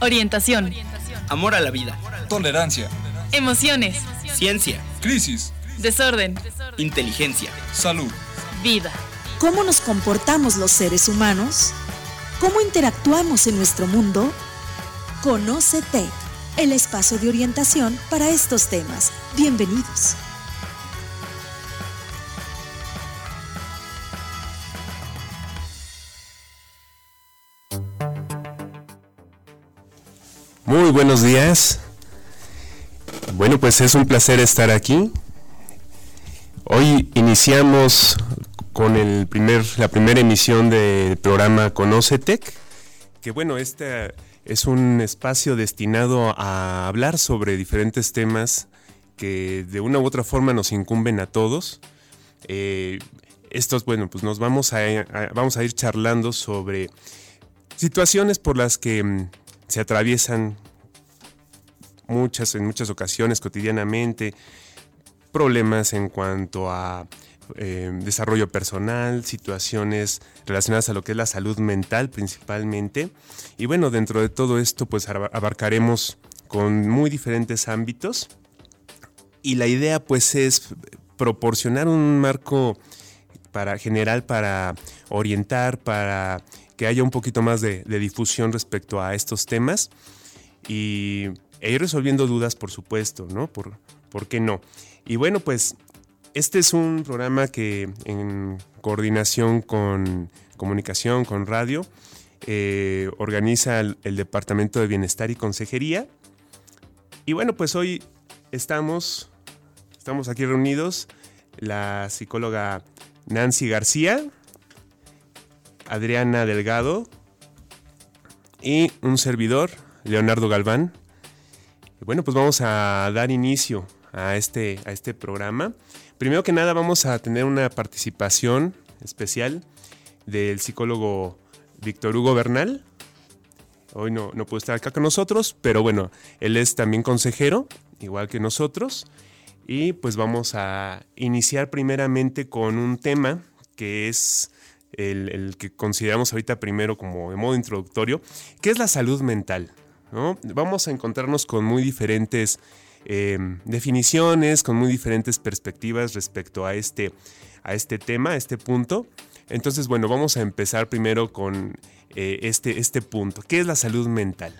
Orientación. Amor a la vida. Tolerancia. Emociones. Ciencia. Crisis. Desorden. Inteligencia. Salud. Vida. ¿Cómo nos comportamos los seres humanos? ¿Cómo interactuamos en nuestro mundo? Conócete, el espacio de orientación para estos temas. Bienvenidos. Muy buenos días. Bueno, pues es un placer estar aquí. Hoy iniciamos con el primer, la primera emisión del programa Conocetec, que bueno, este es un espacio destinado a hablar sobre diferentes temas que de una u otra forma nos incumben a todos. Eh, estos, bueno, pues nos vamos a, vamos a ir charlando sobre situaciones por las que mm, se atraviesan muchas, en muchas ocasiones, cotidianamente, problemas en cuanto a eh, desarrollo personal, situaciones relacionadas a lo que es la salud mental principalmente. Y bueno, dentro de todo esto, pues aba- abarcaremos con muy diferentes ámbitos. Y la idea pues es proporcionar un marco para general para orientar, para que haya un poquito más de, de difusión respecto a estos temas y e ir resolviendo dudas, por supuesto, ¿no? Por, ¿Por qué no? Y bueno, pues este es un programa que en coordinación con comunicación, con radio, eh, organiza el, el Departamento de Bienestar y Consejería. Y bueno, pues hoy estamos, estamos aquí reunidos, la psicóloga Nancy García, Adriana Delgado y un servidor, Leonardo Galván. Bueno, pues vamos a dar inicio a este, a este programa. Primero que nada vamos a tener una participación especial del psicólogo Víctor Hugo Bernal. Hoy no, no puede estar acá con nosotros, pero bueno, él es también consejero, igual que nosotros. Y pues vamos a iniciar primeramente con un tema que es el, el que consideramos ahorita primero como de modo introductorio, que es la salud mental. Vamos a encontrarnos con muy diferentes eh, definiciones, con muy diferentes perspectivas respecto a este, a este tema, a este punto. Entonces, bueno, vamos a empezar primero con eh, este, este punto. ¿Qué es la salud mental?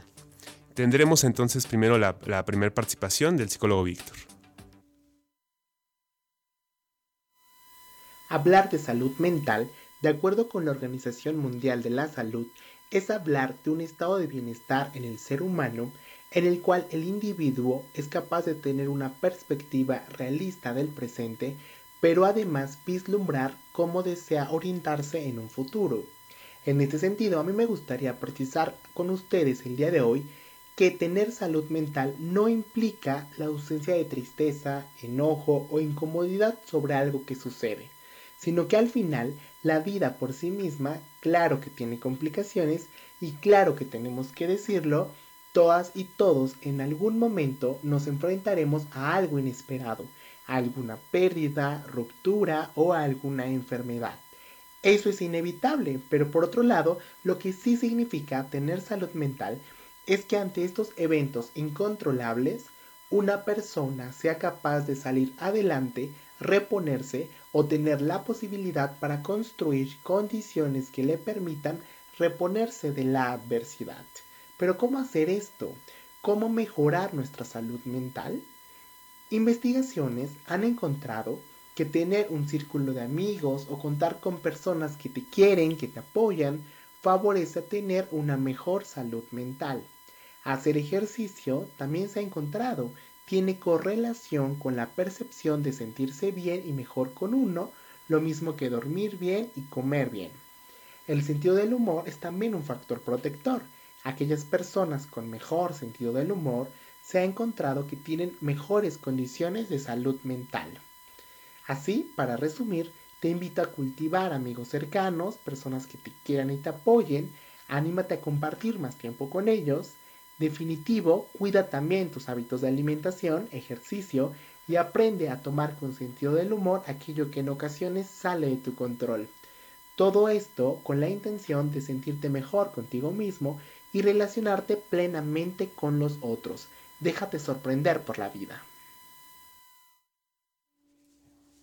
Tendremos entonces primero la, la primera participación del psicólogo Víctor. Hablar de salud mental, de acuerdo con la Organización Mundial de la Salud, es hablar de un estado de bienestar en el ser humano en el cual el individuo es capaz de tener una perspectiva realista del presente, pero además vislumbrar cómo desea orientarse en un futuro. En este sentido, a mí me gustaría precisar con ustedes el día de hoy que tener salud mental no implica la ausencia de tristeza, enojo o incomodidad sobre algo que sucede sino que al final la vida por sí misma, claro que tiene complicaciones y claro que tenemos que decirlo, todas y todos en algún momento nos enfrentaremos a algo inesperado, a alguna pérdida, ruptura o a alguna enfermedad. Eso es inevitable, pero por otro lado, lo que sí significa tener salud mental es que ante estos eventos incontrolables, una persona sea capaz de salir adelante, reponerse o tener la posibilidad para construir condiciones que le permitan reponerse de la adversidad. Pero ¿cómo hacer esto? ¿Cómo mejorar nuestra salud mental? Investigaciones han encontrado que tener un círculo de amigos o contar con personas que te quieren, que te apoyan, favorece tener una mejor salud mental. Hacer ejercicio también se ha encontrado tiene correlación con la percepción de sentirse bien y mejor con uno, lo mismo que dormir bien y comer bien. El sentido del humor es también un factor protector. Aquellas personas con mejor sentido del humor se ha encontrado que tienen mejores condiciones de salud mental. Así, para resumir, te invito a cultivar amigos cercanos, personas que te quieran y te apoyen, anímate a compartir más tiempo con ellos, Definitivo, cuida también tus hábitos de alimentación, ejercicio y aprende a tomar con sentido del humor aquello que en ocasiones sale de tu control. Todo esto con la intención de sentirte mejor contigo mismo y relacionarte plenamente con los otros. Déjate sorprender por la vida.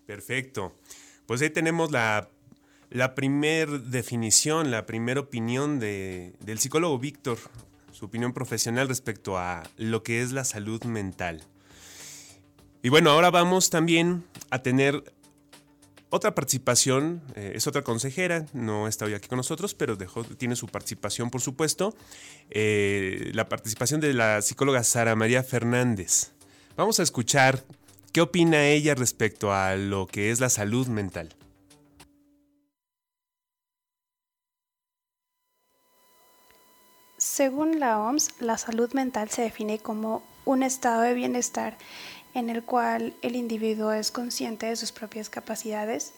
Perfecto. Pues ahí tenemos la, la primer definición, la primera opinión de, del psicólogo Víctor, su opinión profesional respecto a lo que es la salud mental. Y bueno, ahora vamos también a tener otra participación, eh, es otra consejera, no está hoy aquí con nosotros, pero tiene su participación, por supuesto, eh, la participación de la psicóloga Sara María Fernández. Vamos a escuchar qué opina ella respecto a lo que es la salud mental. Según la OMS, la salud mental se define como un estado de bienestar en el cual el individuo es consciente de sus propias capacidades,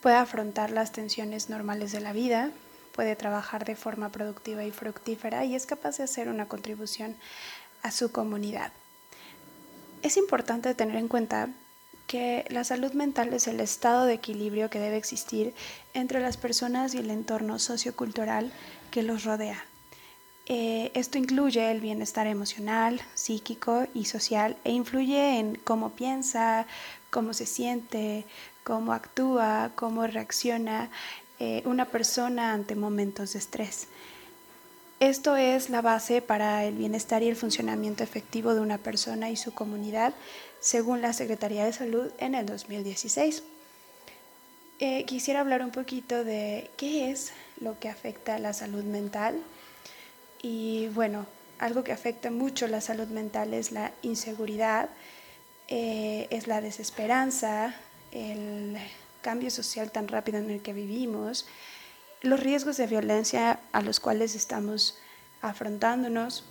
puede afrontar las tensiones normales de la vida, puede trabajar de forma productiva y fructífera y es capaz de hacer una contribución a su comunidad. Es importante tener en cuenta que la salud mental es el estado de equilibrio que debe existir entre las personas y el entorno sociocultural que los rodea. Eh, esto incluye el bienestar emocional, psíquico y social e influye en cómo piensa, cómo se siente, cómo actúa, cómo reacciona eh, una persona ante momentos de estrés. Esto es la base para el bienestar y el funcionamiento efectivo de una persona y su comunidad, según la Secretaría de Salud en el 2016. Eh, quisiera hablar un poquito de qué es lo que afecta a la salud mental y bueno, algo que afecta mucho la salud mental es la inseguridad, eh, es la desesperanza, el cambio social tan rápido en el que vivimos, los riesgos de violencia a los cuales estamos afrontándonos,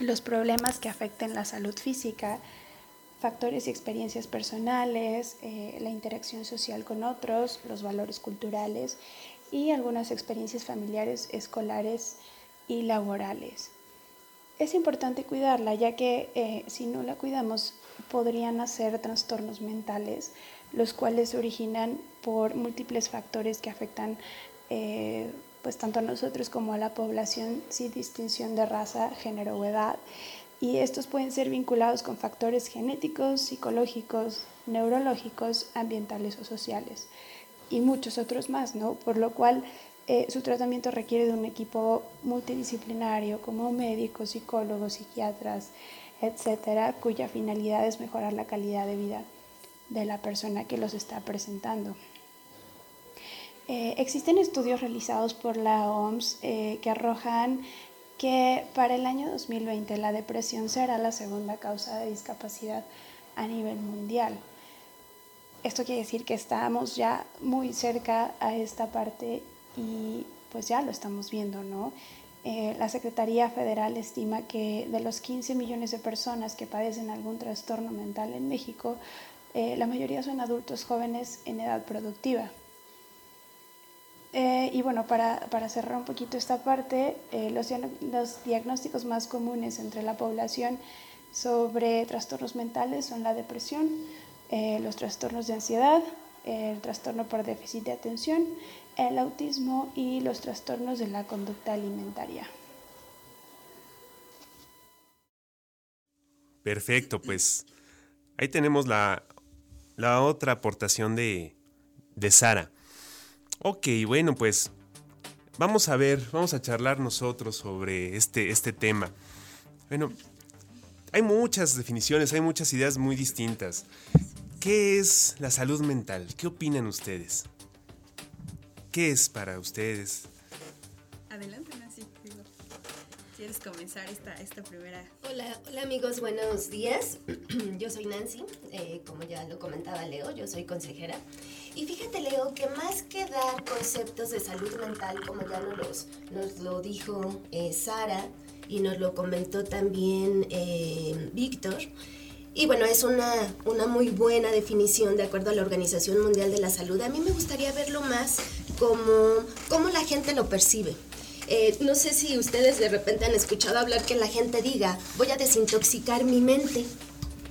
los problemas que afectan la salud física, factores y experiencias personales, eh, la interacción social con otros, los valores culturales y algunas experiencias familiares, escolares, y laborales. Es importante cuidarla ya que eh, si no la cuidamos podrían hacer trastornos mentales, los cuales se originan por múltiples factores que afectan eh, pues tanto a nosotros como a la población sin distinción de raza, género o edad. Y estos pueden ser vinculados con factores genéticos, psicológicos, neurológicos, ambientales o sociales y muchos otros más, ¿no? Por lo cual eh, su tratamiento requiere de un equipo multidisciplinario como médicos, psicólogos, psiquiatras, etcétera, cuya finalidad es mejorar la calidad de vida de la persona que los está presentando. Eh, existen estudios realizados por la OMS eh, que arrojan que para el año 2020 la depresión será la segunda causa de discapacidad a nivel mundial. Esto quiere decir que estamos ya muy cerca a esta parte y pues ya lo estamos viendo, ¿no? Eh, la Secretaría Federal estima que de los 15 millones de personas que padecen algún trastorno mental en México, eh, la mayoría son adultos jóvenes en edad productiva. Eh, y bueno, para, para, cerrar un poquito esta parte, los, los diagnósticos más comunes entre la población sobre trastornos mentales son la depresión, los trastornos de ansiedad, el trastorno por déficit de atención, el autismo y los trastornos de la conducta alimentaria. Perfecto, pues ahí tenemos la, la otra aportación de, de Sara. Ok, bueno, pues vamos a ver, vamos a charlar nosotros sobre este, este tema. Bueno, hay muchas definiciones, hay muchas ideas muy distintas. ¿Qué es la salud mental? ¿Qué opinan ustedes? ¿Qué es para ustedes? Adelante, Nancy. ¿Quieres comenzar esta, esta primera? Hola, hola amigos, buenos días. Yo soy Nancy, eh, como ya lo comentaba Leo, yo soy consejera. Y fíjate Leo, que más que dar conceptos de salud mental, como ya nos, nos lo dijo eh, Sara y nos lo comentó también eh, Víctor, y bueno, es una, una muy buena definición de acuerdo a la Organización Mundial de la Salud. A mí me gustaría verlo más como cómo la gente lo percibe. Eh, no sé si ustedes de repente han escuchado hablar que la gente diga, voy a desintoxicar mi mente.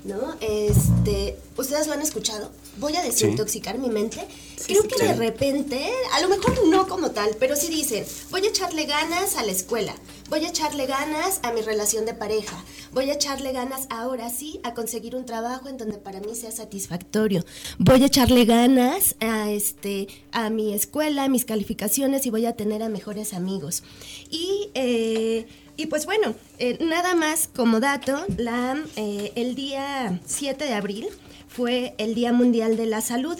¿no? Este, ¿ustedes lo han escuchado? Voy a desintoxicar mi mente. Creo que de repente, a lo mejor no como tal, pero sí dicen, voy a echarle ganas a la escuela, voy a echarle ganas a mi relación de pareja, voy a echarle ganas ahora sí a conseguir un trabajo en donde para mí sea satisfactorio, voy a echarle ganas a, este, a mi escuela, a mis calificaciones y voy a tener a mejores amigos. Y... Eh, y pues bueno, eh, nada más como dato, la, eh, el día 7 de abril fue el Día Mundial de la Salud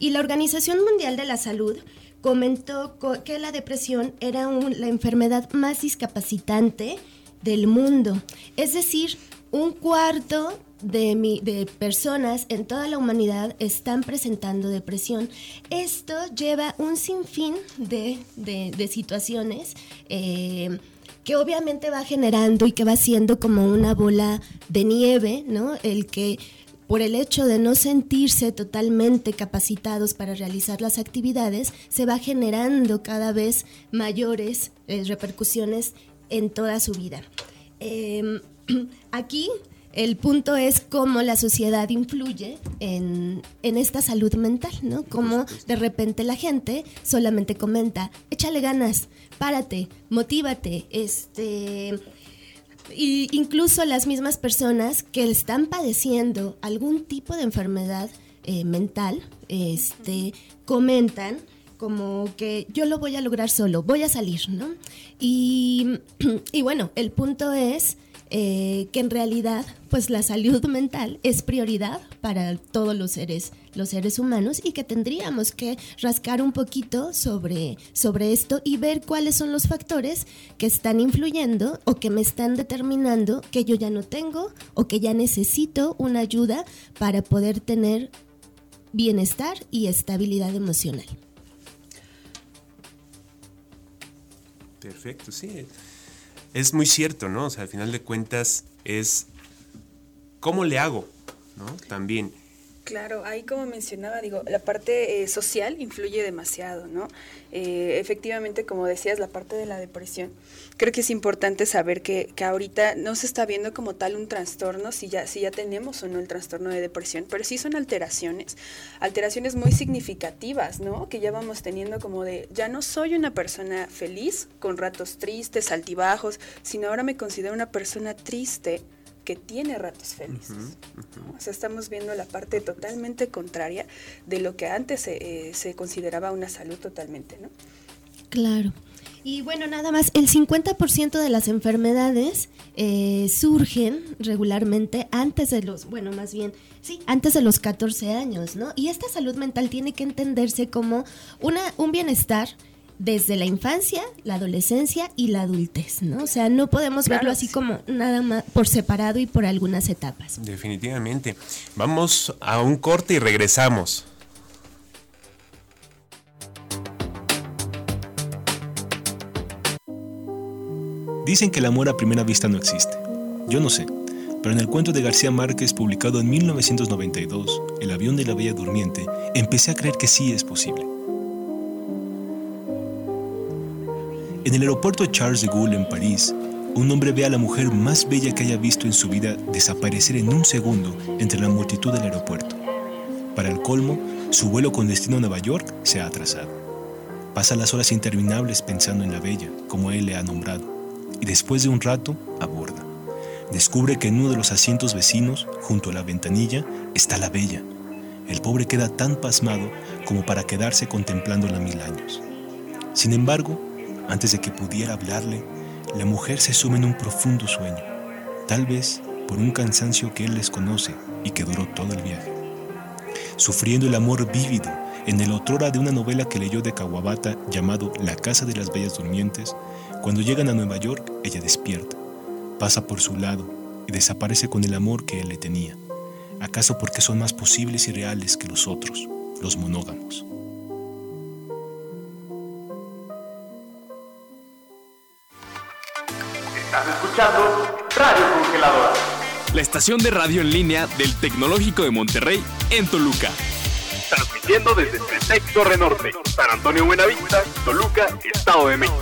y la Organización Mundial de la Salud comentó que la depresión era la enfermedad más discapacitante del mundo. Es decir, un cuarto de, de, personas en toda la humanidad están presentando depresión. Esto lleva un sinfín de, de, situaciones. Eh, que obviamente va generando y que va siendo como una bola de nieve, ¿no? El que por el hecho de no sentirse totalmente capacitados para realizar las actividades, se va generando cada vez mayores eh, repercusiones en toda su vida. Em, aquí el punto es cómo la sociedad influye en, esta salud mental, ¿no? Cómo de repente la gente solamente comenta, échale ganas, párate, motívate, este... Y incluso las mismas personas que están padeciendo algún tipo de enfermedad eh, mental, este, comentan como que yo lo voy a lograr solo, voy a salir, ¿no? Y, y bueno, el punto es eh, que en realidad pues la salud mental es prioridad para todos los seres, los seres humanos y que tendríamos que rascar un poquito sobre, sobre esto y ver cuáles son los factores que están influyendo o que me están determinando que yo ya no tengo o que ya necesito una ayuda para poder tener bienestar y estabilidad emocional. Perfecto, sí es muy cierto, ¿no? O sea, al final de cuentas es cómo le hago, ¿no? También. Claro, ahí como mencionaba, digo, la parte eh, social influye demasiado, ¿no? Eh, efectivamente, como decías, la parte de la depresión. Creo que es importante saber que, que, ahorita no se está viendo como tal un trastorno, si ya, si ya tenemos o no el trastorno de depresión, pero sí son alteraciones, alteraciones muy significativas, ¿no? Que ya vamos teniendo como de, ya no soy una persona feliz, con ratos tristes, altibajos, sino ahora me considero una persona triste que tiene ratos felices. O sea, estamos viendo la parte totalmente contraria de lo que antes se, eh, consideraba una salud totalmente, ¿no? Claro. Y bueno, nada más, el 50% de las enfermedades eh, surgen regularmente antes de los, bueno, más bien, sí, antes de los 14 años, ¿no? Y esta salud mental tiene que entenderse como una, un bienestar desde la infancia, la adolescencia y la adultez, ¿no? O sea, no podemos verlo así como nada más por separado y por algunas etapas. Definitivamente. Vamos a un corte y regresamos. Dicen que el amor a primera vista no existe. Yo no sé, pero en el cuento de García Márquez publicado en 1992, El avión de la Bella Durmiente, empecé a creer que sí es posible. En el aeropuerto Charles de Gaulle en París, un hombre ve a la mujer más bella que haya visto en su vida desaparecer en un segundo entre la multitud del aeropuerto. Para el colmo, su vuelo con destino a Nueva York se ha atrasado. Pasa las horas interminables pensando en la bella, como él le ha nombrado, y después de un rato aborda. Descubre que en uno de los asientos vecinos, junto a la ventanilla, está la bella. El pobre queda tan pasmado como para quedarse contemplándola mil años. Sin embargo, antes de que pudiera hablarle, la mujer se sume en un profundo sueño, tal vez por un cansancio que él desconoce y que duró todo el viaje. Sufriendo el amor vívido en el otrora de una novela que leyó de Kawabata llamado La Casa de las Bellas Durmientes, cuando llegan a Nueva York, ella despierta, pasa por su lado y desaparece con el amor que él le tenía. ¿Acaso porque son más posibles y reales que los otros, los monógamos? Estás escuchando Radio Congeladora. La estación de radio en línea del Tecnológico de Monterrey en Toluca. Transmitiendo desde Pretec Torre Norte, San Antonio Buenavista, Toluca, Estado de México.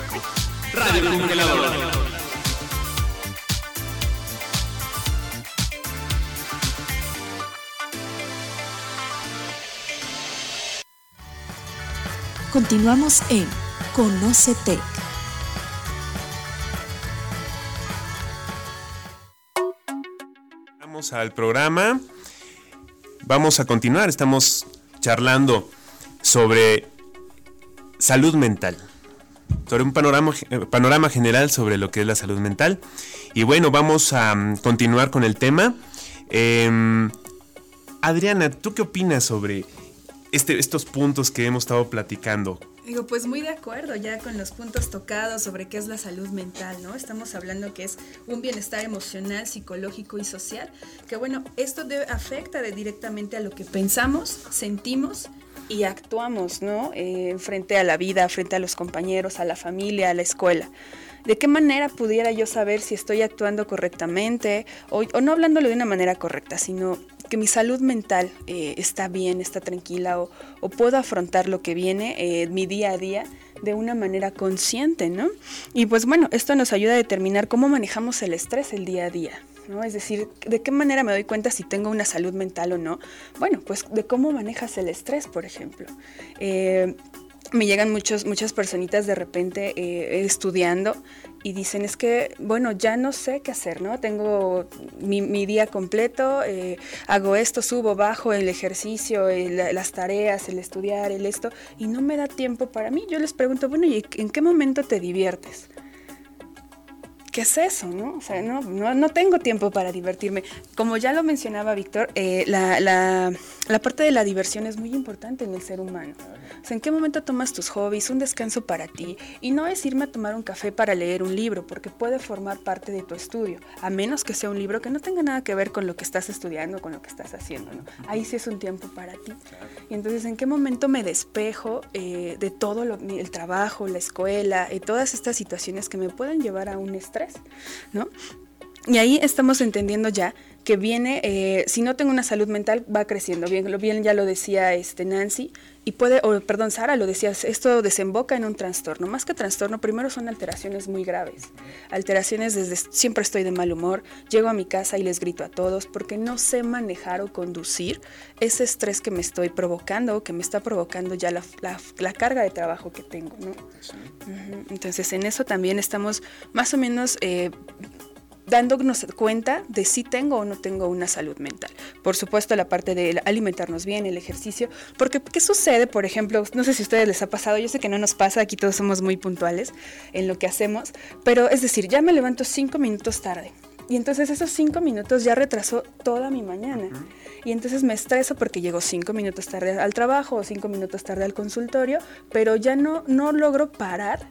Radio Congeladora. Continuamos en Conocetec. Al programa. Vamos a continuar. Estamos charlando sobre salud mental. Sobre un panorama, eh, general sobre lo que es la salud mental. Y bueno, vamos a mm, continuar con el tema. Em, Adriana, ¿tú qué opinas sobre este, estos puntos que hemos estado platicando? Digo, pues muy de acuerdo ya con los puntos tocados sobre qué es la salud mental, ¿no? Estamos hablando que es un bienestar emocional, psicológico y social, que bueno, esto afecta directamente a lo que pensamos, sentimos y actuamos, ¿no? Eh, frente a la vida, frente a los compañeros, a la familia, a la escuela. ¿De qué manera pudiera yo saber si estoy actuando correctamente? O, o no hablándolo de una manera correcta, sino que mi salud mental eh, está bien, está tranquila o, puedo afrontar lo que viene, eh, mi día a día, de una manera consciente, ¿no? Y pues bueno, esto nos ayuda a determinar cómo manejamos el estrés el día a día. ¿no? Es decir, ¿de qué manera me doy cuenta si tengo una salud mental o no? Bueno, pues de cómo manejas el estrés, por ejemplo. Eh, me llegan muchos, muchas personitas de repente estudiando y dicen, es que, bueno, ya no sé qué hacer, ¿no? Tengo mi, día completo, eh, hago esto, subo, bajo, el ejercicio, las tareas, el estudiar, el esto, y no me da tiempo para mí. Yo les pregunto, bueno, ¿y en qué momento te diviertes? ¿qué es eso? ¿no? O sea, no, no, tengo tiempo para divertirme. Como ya lo mencionaba Víctor, eh, la, la, la, parte de la diversión es muy importante en el ser humano. O ¿en qué momento tomas tus hobbies, un descanso para ti? Y no es irme a tomar un café para leer un libro, porque puede formar parte de tu estudio, a menos que sea un libro que no tenga nada que ver con lo que estás estudiando, con lo que estás haciendo. ¿no? Ahí sí es un tiempo para ti. Y entonces, ¿en qué momento me despejo eh, de todo lo, el trabajo, la escuela, y todas estas situaciones que me pueden llevar a un estrés? ¿no? Y ahí estamos entendiendo ya que viene, eh, si no tengo una salud mental, va creciendo. Bien, lo bien ya lo decía este Nancy, y puede, o perdón, Sara lo decías, esto desemboca en un trastorno. Más que trastorno, primero son alteraciones muy graves. Alteraciones desde siempre estoy de mal humor, llego a mi casa y les grito a todos porque no sé manejar o conducir ese estrés que me estoy provocando que me está provocando ya la, la, carga de trabajo que tengo. ¿no? Entonces en eso también estamos más o menos eh, dándonos cuenta de si tengo o no tengo una salud mental. Por supuesto, la parte de alimentarnos bien, el ejercicio, porque ¿qué sucede? Por ejemplo, no sé si a ustedes les ha pasado, yo sé que no nos pasa, aquí todos somos muy puntuales en lo que hacemos, pero es decir, ya me levanto cinco minutos tarde. Y entonces esos cinco minutos ya retrasó toda mi mañana. Y entonces me estreso porque llego cinco minutos tarde al trabajo o cinco minutos tarde al consultorio, pero ya no, no logro parar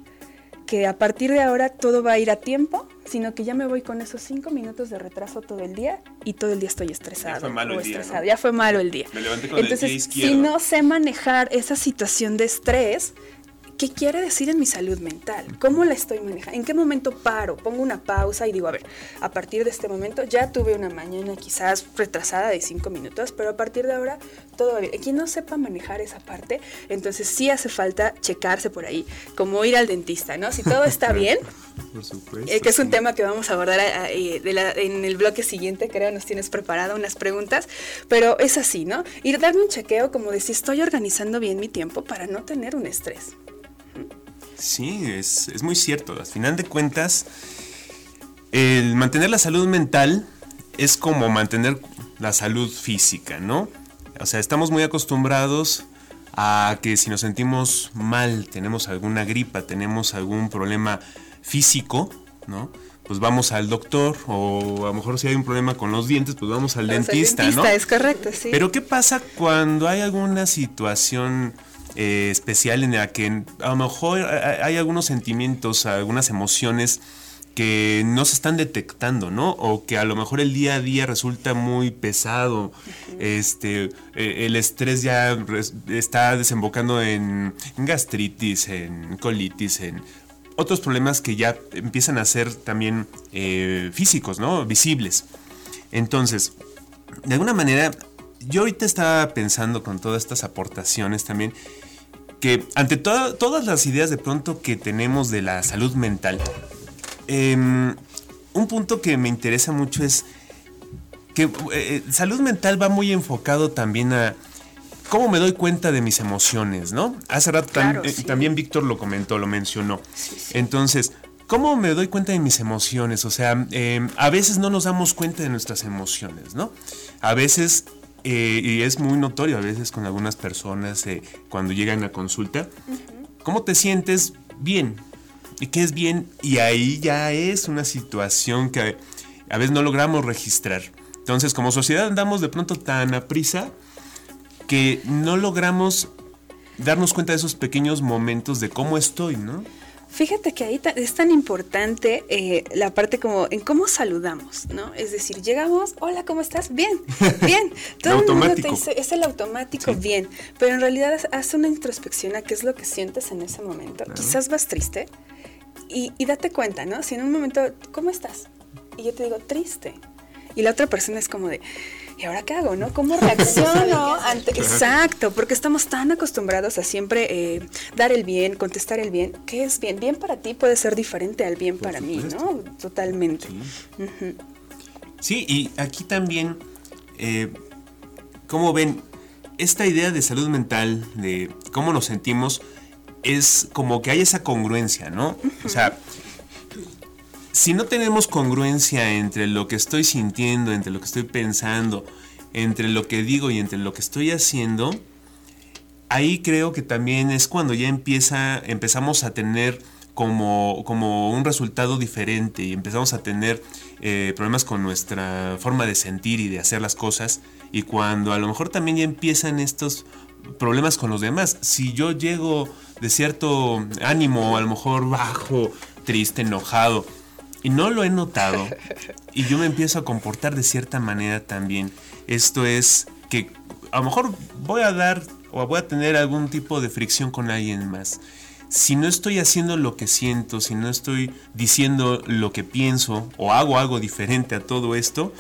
que a partir de ahora todo va a ir a tiempo, sino que ya me voy con esos cinco minutos de retraso todo el día y todo el día estoy estresado. Ya fue malo el día. Ya fue malo el día. Entonces, si no sé manejar esa situación de estrés, ¿qué quiere decir en mi salud mental? ¿Cómo la estoy manejando? ¿En qué momento paro? Pongo una pausa y digo, a ver, a partir de este momento ya tuve una mañana quizás retrasada de cinco minutos, pero a partir de ahora todo va bien. Quien no sepa manejar esa parte, entonces sí hace falta checarse por ahí, como ir al dentista, ¿no? Si todo está bien, por supuesto, eh, que es un tema que vamos a abordar eh, eh, en el bloque siguiente, creo, nos tienes preparado unas preguntas, pero es así, ¿no? Ir darme un chequeo como de si estoy organizando bien mi tiempo para no tener un estrés. Sí, es, muy cierto. Al final de cuentas, el mantener la salud mental es como mantener la salud física, ¿no? O sea, estamos muy acostumbrados a que si nos sentimos mal, tenemos alguna gripa, tenemos algún problema físico, ¿no? Pues vamos al doctor o a lo mejor si hay un problema con los dientes, pues vamos al dentista, dentista, ¿no? Es correcto, sí. Pero ¿qué pasa cuando hay alguna situación eh, especial en la que a lo mejor hay algunos sentimientos, algunas emociones que no se están detectando, ¿no? O que a lo mejor el día a día resulta muy pesado. Este, e, el estrés ya está desembocando en gastritis, en colitis, en otros problemas que ya empiezan a ser también eh, físicos, ¿no? Visibles. Entonces, de alguna manera, yo ahorita estaba pensando con todas estas aportaciones también que ante todas las ideas de pronto que tenemos de la salud mental, em, un punto que me interesa mucho es que eh, salud mental va muy enfocado también a ¿cómo me doy cuenta de mis emociones, no? Hace rato tam- eh, también Víctor lo comentó, lo mencionó. Entonces, ¿cómo me doy cuenta de mis emociones? O sea, eh, a veces no nos damos cuenta de nuestras emociones, ¿no? A veces, eh, y es muy notorio a veces con algunas personas eh, cuando llegan a consulta, ¿cómo te sientes? Bien. ¿Y qué es bien? Y ahí ya es una situación que a veces no logramos registrar. Entonces, como sociedad andamos de pronto tan a prisa que no logramos darnos cuenta de esos pequeños momentos de cómo estoy, ¿no? Fíjate que ahí es tan importante eh, la parte como en cómo saludamos, ¿no? Es decir, llegamos, hola, ¿cómo estás? Bien, bien. Todo el mundo te dice, es el automático, bien. Pero en realidad haz- haz una introspección a qué es lo que sientes en ese momento. Quizás vas triste y, y date cuenta, ¿no? Si en un momento, ¿cómo estás? Y yo te digo, triste. Y la otra persona es como de, ¿y ahora qué hago, no? ¿Cómo reacciono ante...? Exacto, porque estamos tan acostumbrados a siempre eh, dar el bien, contestar el bien. ¿Qué es bien? Bien para ti puede ser diferente al bien para mí, ¿no? Totalmente. Sí, y aquí también, eh, como ven, esta idea de salud mental, de cómo nos sentimos, es como que hay esa congruencia, ¿no? O sea, si no tenemos congruencia entre lo que estoy sintiendo, entre lo que estoy pensando, entre lo que digo y entre lo que estoy haciendo, ahí creo que también es cuando ya empieza, empezamos a tener como, como un resultado diferente y empezamos a tener eh, problemas con nuestra forma de sentir y de hacer las cosas y cuando a lo mejor también ya empiezan estos problemas con los demás. Si yo llego de cierto ánimo, a lo mejor bajo, triste, enojado, y no lo he notado, y yo me empiezo a comportar de cierta manera también, esto es que a lo mejor voy a dar o voy a tener algún tipo de fricción con alguien más. Si no estoy haciendo lo que siento, si no estoy diciendo lo que pienso o hago algo diferente a todo esto,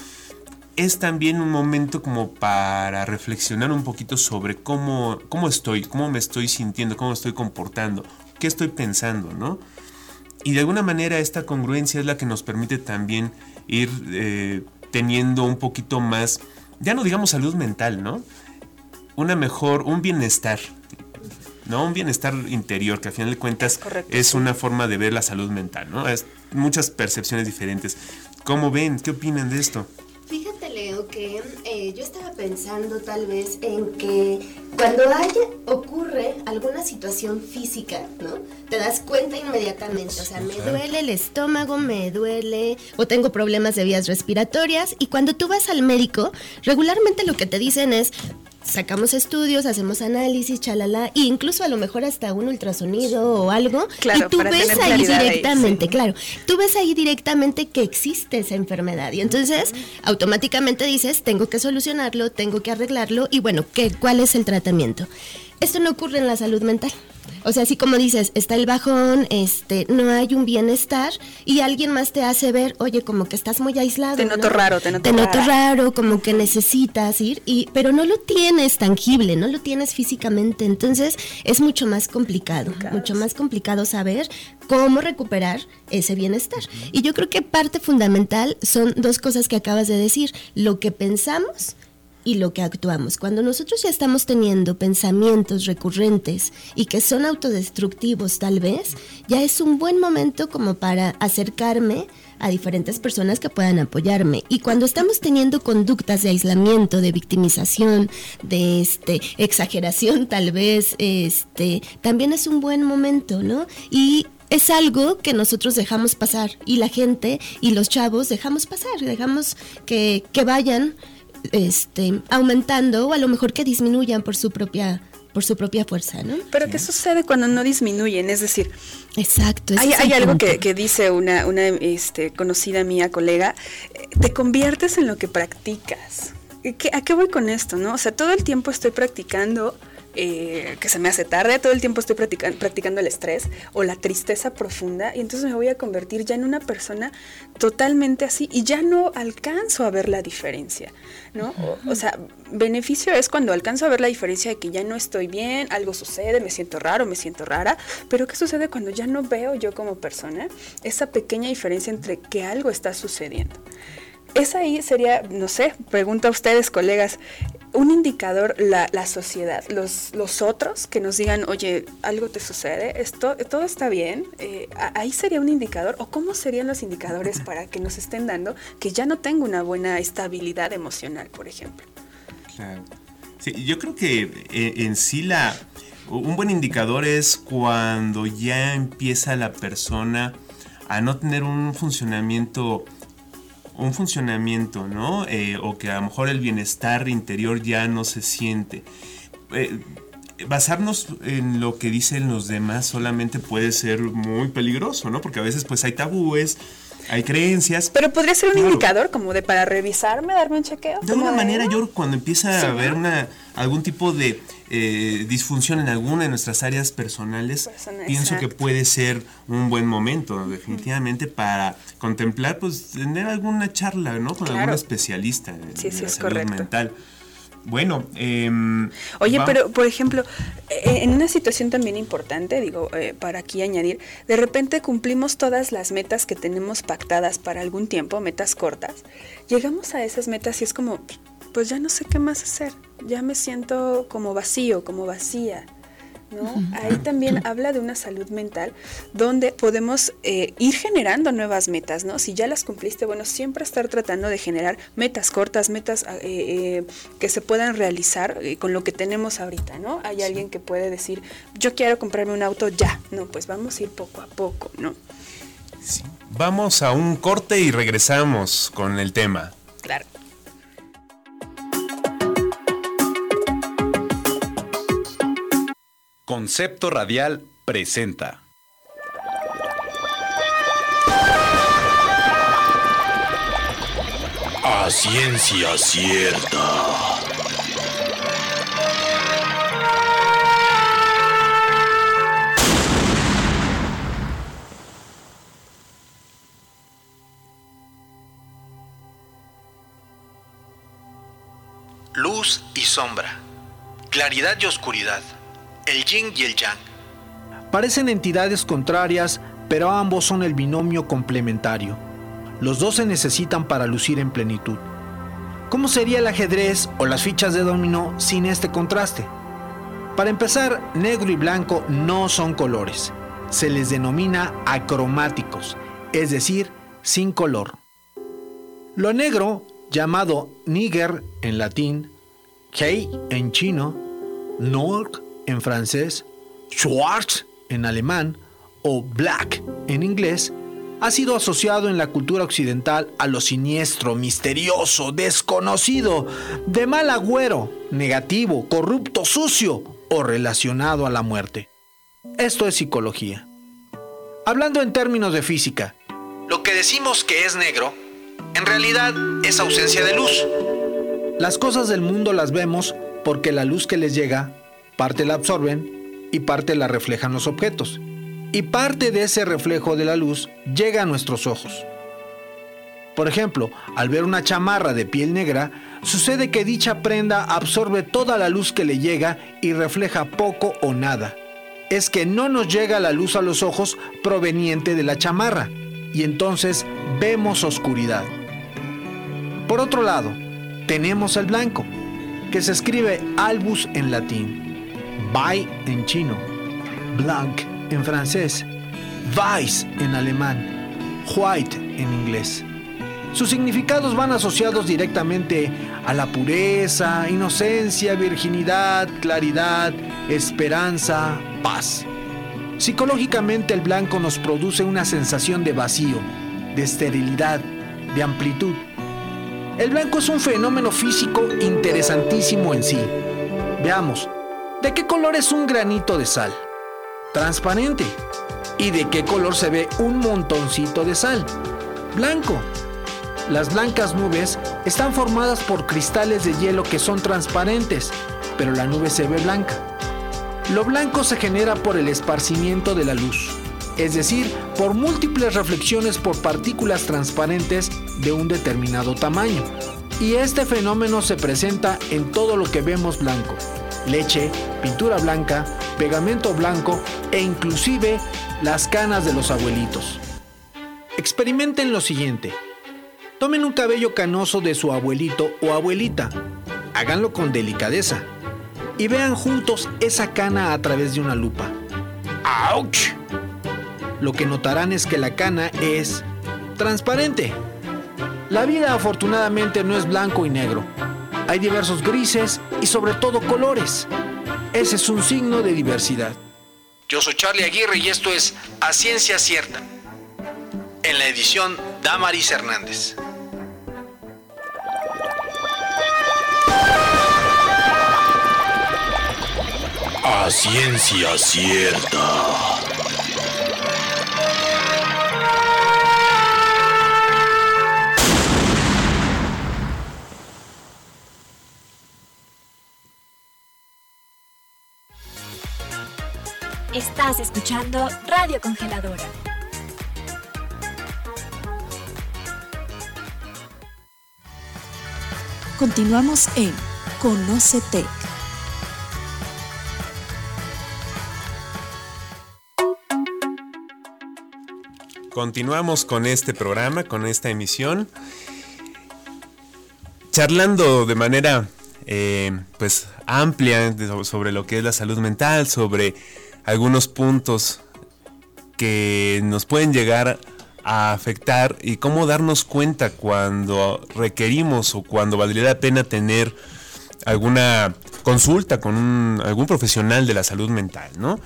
es también un momento como para reflexionar un poquito sobre cómo, cómo estoy, cómo me estoy sintiendo, cómo estoy comportando, qué estoy pensando, ¿no? Y de alguna manera esta congruencia es la que nos permite también ir eh, teniendo un poquito más, ya no digamos salud mental, ¿no? Una mejor, un bienestar, ¿no? Un bienestar interior, que al final de cuentas es, una forma de ver la salud mental, ¿no? Es muchas percepciones diferentes. ¿Cómo ven? ¿Qué opinan de esto? Leo, que eh, yo estaba pensando tal vez en que cuando haya, ocurre alguna situación física, ¿no? Te das cuenta inmediatamente, o sea, me duele el estómago, me duele, o tengo problemas de vías respiratorias, y cuando tú vas al médico, regularmente lo que te dicen es, sacamos estudios, hacemos análisis, chalala, e incluso a lo mejor hasta un ultrasonido o algo, Claro, y tú ves ahí directamente, sí. claro, tú ves ahí directamente que existe esa enfermedad y entonces automáticamente dices, tengo que solucionarlo, tengo que arreglarlo y bueno, ¿qué, ¿cuál es el tratamiento? Esto no ocurre en la salud mental. O sea, así como dices, está el bajón, este, no hay un bienestar y alguien más te hace ver, oye, como que estás muy aislado. Te noto ¿no? raro, te noto noto rara. raro, como que necesitas ir, y, pero no lo tienes tangible, no lo tienes físicamente, entonces es mucho más complicado, mucho más complicado saber cómo recuperar ese bienestar. Y yo creo que parte fundamental son dos cosas que acabas de decir, lo que pensamos y lo que actuamos. Cuando nosotros ya estamos teniendo pensamientos recurrentes y que son autodestructivos tal vez, ya es un buen momento como para acercarme a diferentes personas que puedan apoyarme. Y cuando estamos teniendo conductas de aislamiento, de victimización, de este exageración tal vez, este también es un buen momento, ¿no? Y es algo que nosotros dejamos pasar y la gente y los chavos dejamos pasar, dejamos que, que vayan este, aumentando o a lo mejor que disminuyan por su propia por su propia fuerza, ¿no? Pero ¿qué sucede cuando no disminuyen? Es decir, Exacto. hay, hay algo que, que dice una, una este, conocida mía, colega, te conviertes en lo que practicas. ¿Y qué- ¿A qué voy con esto? no? O sea, todo el tiempo estoy practicando eh, que se me hace tarde, todo el tiempo estoy practican- practicando el estrés o la tristeza profunda y entonces me voy a convertir ya en una persona totalmente así y ya no alcanzo a ver la diferencia, ¿no? O, o sea, beneficio es cuando alcanzo a ver la diferencia de que ya no estoy bien, algo sucede, me siento raro, me siento rara, pero ¿qué sucede cuando ya no veo yo como persona esa pequeña diferencia entre que algo está sucediendo? Esa ahí sería, no sé, pregunta a ustedes, colegas, un indicador la, la sociedad, los, los otros que nos digan, oye, algo te sucede, esto, todo está bien, eh, ahí sería un indicador, o cómo serían los indicadores para que nos estén dando que ya no tengo una buena estabilidad emocional, por ejemplo. Claro. Sí, yo creo que eh, en sí la, un buen indicador es cuando ya empieza la persona a no tener un funcionamiento un funcionamiento, ¿no? Eh, o que a lo mejor el bienestar interior ya no se siente. Eh, basarnos en lo que dicen los demás solamente puede ser muy peligroso, ¿no? Porque a veces pues hay tabúes, hay creencias. Pero podría ser un indicador como de para revisarme, darme un chequeo. De alguna manera yo cuando empieza a haber una, algún tipo de eh, disfunción en alguna de nuestras áreas personales, pienso que puede ser un buen momento, definitivamente, para contemplar, pues, tener alguna charla, ¿no? Con algún especialista en, la salud mental. Bueno, em, oye, pero por ejemplo, e, en una situación también importante, digo, eh, para aquí añadir, de repente cumplimos todas las metas que tenemos pactadas para algún tiempo, metas cortas, llegamos a esas metas y es como, pues ya no sé qué más hacer, ya me siento como vacío, como vacía. ¿no? Ahí también habla de una salud mental donde podemos eh, ir generando nuevas metas, ¿no? Si ya las cumpliste, bueno, siempre estar tratando de generar metas cortas, metas ah, eh, eh, que se puedan realizar con lo que tenemos ahorita, ¿no? Hay alguien que puede decir, yo quiero comprarme un auto ya, no, pues vamos a ir poco a poco, ¿no? Vamos a un corte y regresamos con el tema. Concepto Radial presenta. A ciencia cierta. Luz y sombra. Claridad y oscuridad el yin y el yang. Parecen entidades contrarias, pero ambos son el binomio complementario. Los dos se necesitan para lucir en plenitud. ¿Cómo sería el ajedrez o las fichas de dominó sin este contraste? Para empezar, negro y blanco no son colores. Se les denomina acromáticos, es decir, sin color. Lo negro, llamado niger en latín, kei en chino, nork en francés, Schwarz en alemán o Black en inglés, ha sido asociado en la cultura occidental a lo siniestro, misterioso, desconocido, de mal agüero, negativo, corrupto, sucio o relacionado a la muerte. Esto es psicología. Hablando en términos de física, lo que decimos que es negro, en realidad es ausencia de luz. Las cosas del mundo las vemos porque la luz que les llega parte la absorben y parte la reflejan los objetos. Y parte de ese reflejo de la luz llega a nuestros ojos. Por ejemplo, al ver una chamarra de piel negra, sucede que dicha prenda absorbe toda la luz que le llega y refleja poco o nada. Es que no nos llega la luz a los ojos proveniente de la chamarra, y entonces vemos oscuridad. Por otro lado, tenemos el blanco, que se escribe albus en latín Bai en chino, Blanc en francés, Weiß en alemán, White en inglés. Sus significados van asociados directamente a la pureza, inocencia, virginidad, claridad, esperanza, paz. Psicológicamente el blanco nos produce una sensación de vacío, de esterilidad, de amplitud. El blanco es un fenómeno físico interesantísimo en sí. Veamos, ¿De qué color es un granito de sal? Transparente. ¿Y de qué color se ve un montoncito de sal? Blanco. Las blancas nubes están formadas por cristales de hielo que son transparentes, pero la nube se ve blanca. Lo blanco se genera por el esparcimiento de la luz, es decir, por múltiples reflexiones por partículas transparentes de un determinado tamaño. Y este fenómeno se presenta en todo lo que vemos blanco, leche, pintura blanca, pegamento blanco e inclusive las canas de los abuelitos. Experimenten lo siguiente. Tomen un cabello canoso de su abuelito o abuelita. háganlo con delicadeza y vean juntos esa cana a través de una lupa. ¡Auch! Lo que notarán es que la cana es transparente. La vida afortunadamente no es blanco y negro. Hay diversos grises y sobre todo colores. Ese es un signo de diversidad. Yo soy Charlie Aguirre y esto es A Ciencia Cierta. En la edición Damaris Hernández. A ciencia cierta. Estás escuchando Radio Congeladora. Continuamos en Conócete. Continuamos con este programa, con esta emisión, charlando de manera eh, pues amplia sobre lo que es la salud mental, sobre algunos puntos que nos pueden llegar a afectar y cómo darnos cuenta cuando requerimos o cuando valdría la pena tener alguna consulta con algún profesional de la salud mental, ¿no?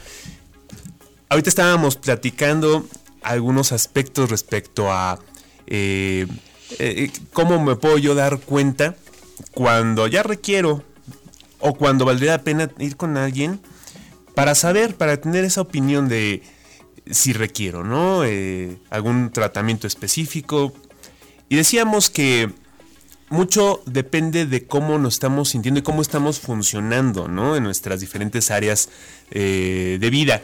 Ahorita estábamos platicando algunos aspectos respecto a eh, eh, cómo me puedo yo dar cuenta cuando ya requiero o cuando valdría la pena ir con alguien para saber, para tener esa opinión de si requiero, ¿no? Eh, algún tratamiento específico. Y decíamos que mucho depende de cómo nos estamos sintiendo y cómo estamos funcionando, ¿no? En nuestras diferentes áreas eh, de vida.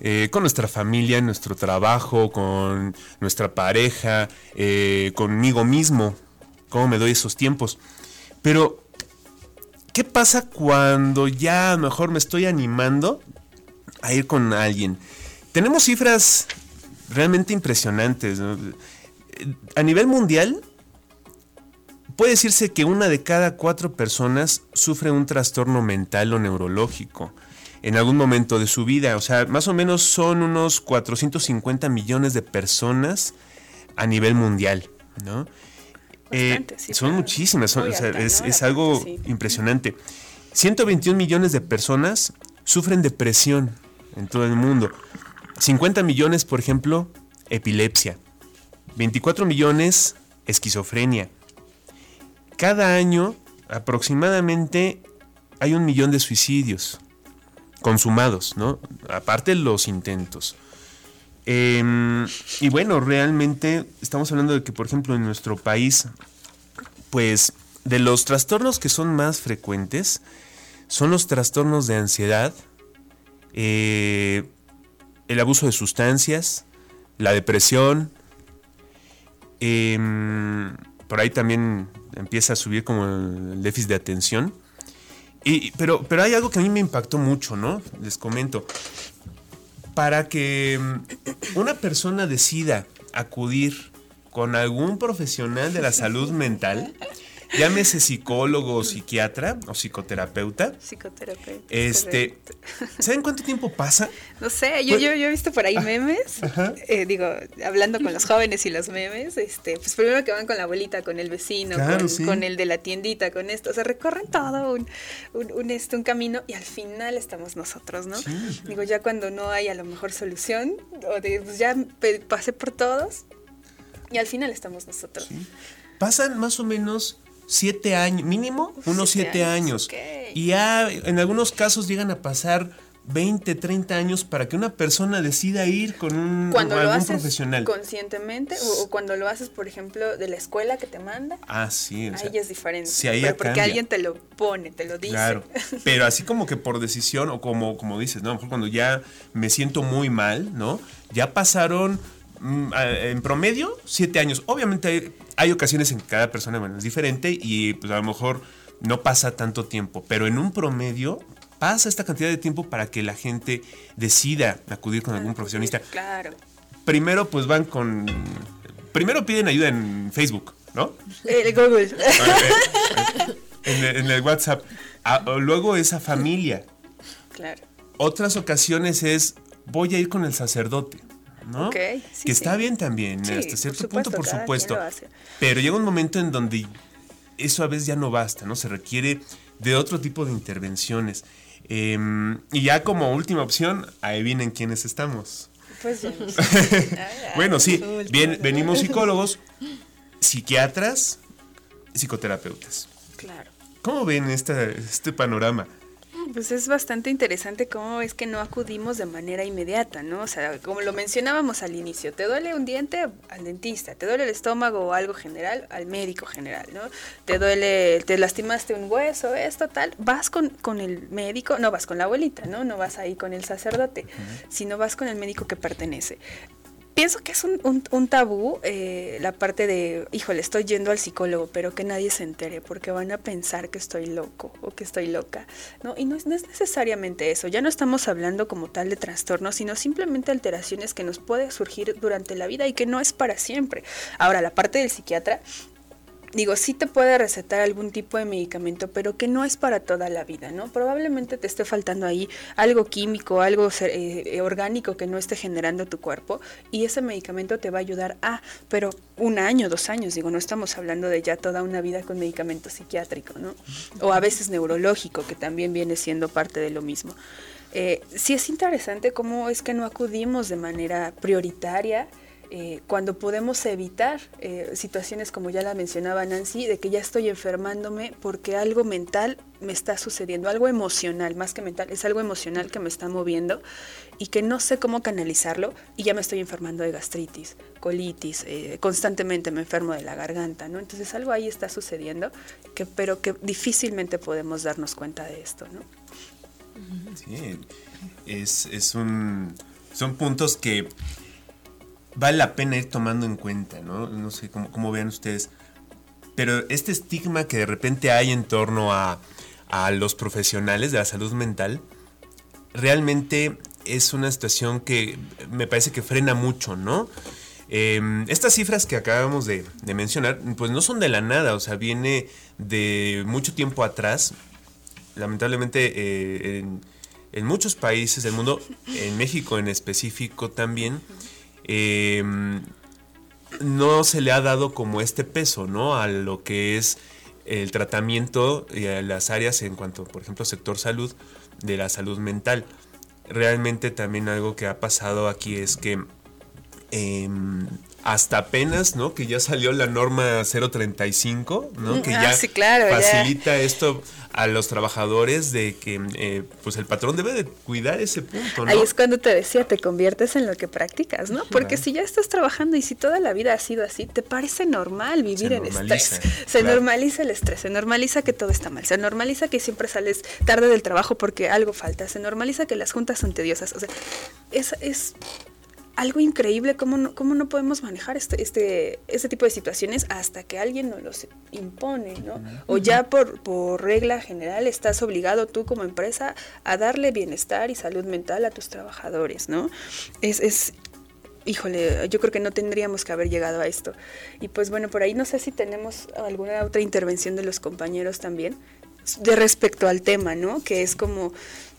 Eh, con nuestra familia, nuestro trabajo, con nuestra pareja, conmigo mismo, cómo me doy esos tiempos. Pero, ¿qué pasa cuando ya a lo mejor me estoy animando a ir con alguien? Tenemos cifras realmente impresionantes. ¿no? A nivel mundial, puede decirse que una de cada cuatro personas sufre un trastorno mental o neurológico en algún momento de su vida. O sea, más o menos son unos 450 millones de personas a nivel mundial, ¿no? Eh, son muchísimas, son- o sea, es, es algo impresionante. 121 millones de personas sufren depresión en todo el mundo. 50 millones, por ejemplo, epilepsia. 24 millones, esquizofrenia. Cada año, aproximadamente, hay un millón de suicidios consumados, ¿no? Aparte los intentos. Em, y bueno, realmente estamos hablando de que, por ejemplo, en nuestro país, pues de los trastornos que son más frecuentes, son los trastornos de ansiedad, eh, el abuso de sustancias, la depresión, em, por ahí también empieza a subir como el déficit de atención. Y, pero, pero hay algo que a mí me impactó mucho, ¿no? Les comento. Para que mm, una persona decida acudir con algún profesional de la salud mental, llámese psicólogo psiquiatra o psicoterapeuta, Psicoterapeuta. este, ¿saben cuánto tiempo pasa? No sé, yo, yo, yo he visto por ahí memes, eh, digo, hablando con los jóvenes y los memes, este, pues primero que van con la abuelita, con el vecino, Claro, con, sí. con el de la tiendita, con esto, o sea, recorren todo un, un, un, este, un camino y al final estamos nosotros, ¿no? Digo, ya cuando no hay a lo mejor solución, o de, pues ya pasé por todos y al final estamos nosotros. Pasan más o menos siete años, mínimo unos siete siete años. Y ya en algunos casos llegan a pasar 20, 30 años para que una persona decida ir con un Cuando lo haces profesional. conscientemente o, o cuando lo haces, por ejemplo, de la escuela que te manda, Ah, sí. o sea, ahí es diferente. ahí Pero porque cambia. alguien te lo pone, te lo dice. Claro, pero así como que por decisión o como, como dices, ¿no? A lo mejor cuando ya me siento muy mal, ¿no? Ya pasaron en promedio siete años. Obviamente hay, hay ocasiones en que cada persona bueno, es diferente y pues a lo mejor no pasa tanto tiempo, pero en un promedio pasa esta cantidad de tiempo para que la gente decida acudir con algún profesionista. Claro. Primero pues van con... Primero piden ayuda en Facebook, ¿no? El Google. en, el, en el WhatsApp. Ah, luego esa familia. Claro. Otras ocasiones es, voy a ir con el sacerdote. ¿No? Ok, sí, que está sí. bien también, Sí, hasta por cierto supuesto, punto, por supuesto. Pero llega un momento en donde eso a veces ya no basta, ¿no? Se requiere de otro tipo de intervenciones. Em, y ya como última opción, ahí vienen quienes estamos. Pues ya. Bueno, sí, bien, venimos psicólogos, psiquiatras, psicoterapeutas. Claro. ¿Cómo ven esta, este panorama? Pues es bastante interesante cómo es que no acudimos de manera inmediata, ¿no? O sea, como lo mencionábamos al inicio, te duele un diente al dentista, te duele el estómago o algo general al médico general, ¿no? Te duele, te lastimaste un hueso, esto, tal, vas con, con el médico, no vas con la abuelita, ¿no? No vas ahí con el sacerdote, sino vas con el médico que pertenece. Pienso que es un, un- un tabú eh, la parte de, híjole, estoy yendo al psicólogo, pero que nadie se entere porque van a pensar que estoy loco o que estoy loca. ¿no? Y no es, no es necesariamente eso, ya no estamos hablando como tal de trastornos, sino simplemente alteraciones que nos pueden surgir durante la vida y que no es para siempre. Ahora, la parte del psiquiatra, digo, sí te puede recetar algún tipo de medicamento, pero que no es para toda la vida, ¿no? Probablemente te esté faltando ahí algo químico, algo eh, eh, orgánico que no esté generando tu cuerpo y ese medicamento te va a ayudar a, pero un año, dos años, digo, no estamos hablando de ya toda una vida con medicamento psiquiátrico, ¿no? O a veces neurológico, que también viene siendo parte de lo mismo. Eh, sí es interesante cómo es que no acudimos de manera prioritaria eh, cuando podemos evitar eh, situaciones como ya la mencionaba Nancy, de que ya estoy enfermándome porque algo mental me está sucediendo, algo emocional, más que mental, es algo emocional que me está moviendo y que no sé cómo canalizarlo y ya me estoy enfermando de gastritis, colitis, eh, constantemente me enfermo de la garganta, ¿no? Entonces algo ahí está sucediendo, que, pero que difícilmente podemos darnos cuenta de esto, ¿no? Sí, es, es un, son puntos que vale la pena ir tomando en cuenta, ¿no? No sé cómo, cómo vean ustedes. Pero este estigma que de repente hay en torno a, a los profesionales de la salud mental, realmente es una situación que me parece que frena mucho, ¿no? Eh, estas cifras que acabamos de, de mencionar, pues no son de la nada, o sea, viene de mucho tiempo atrás. Lamentablemente, eh, en, en muchos países del mundo, en México en específico también, eh, no se le ha dado como este peso, ¿no? A lo que es el tratamiento y a las áreas en cuanto, por ejemplo, sector salud, de la salud mental. Realmente también algo que ha pasado aquí es que em, hasta apenas, ¿no? Que ya salió la norma 035, ¿no? Que Ah, ya sí, claro, ya. facilita esto a los trabajadores de que eh, pues el patrón debe de cuidar ese punto, ¿no? Ahí es cuando te decía, te conviertes en lo que practicas, ¿no? Porque Claro. si ya estás trabajando y si toda la vida ha sido así, te parece normal vivir en estrés. Se claro. normaliza el estrés, se normaliza que todo está mal, se normaliza que siempre sales tarde del trabajo porque algo falta, se normaliza que las juntas son tediosas. O sea, es, es algo increíble cómo no, cómo no podemos manejar este, este, este tipo de situaciones hasta que alguien nos los impone, ¿no? O ya por, por regla general estás obligado tú como empresa a darle bienestar y salud mental a tus trabajadores, ¿no? Es, es híjole, yo creo que no tendríamos que haber llegado a esto. Y pues bueno, por ahí no sé si tenemos alguna otra intervención de los compañeros también de respecto al tema, ¿no? Que es como,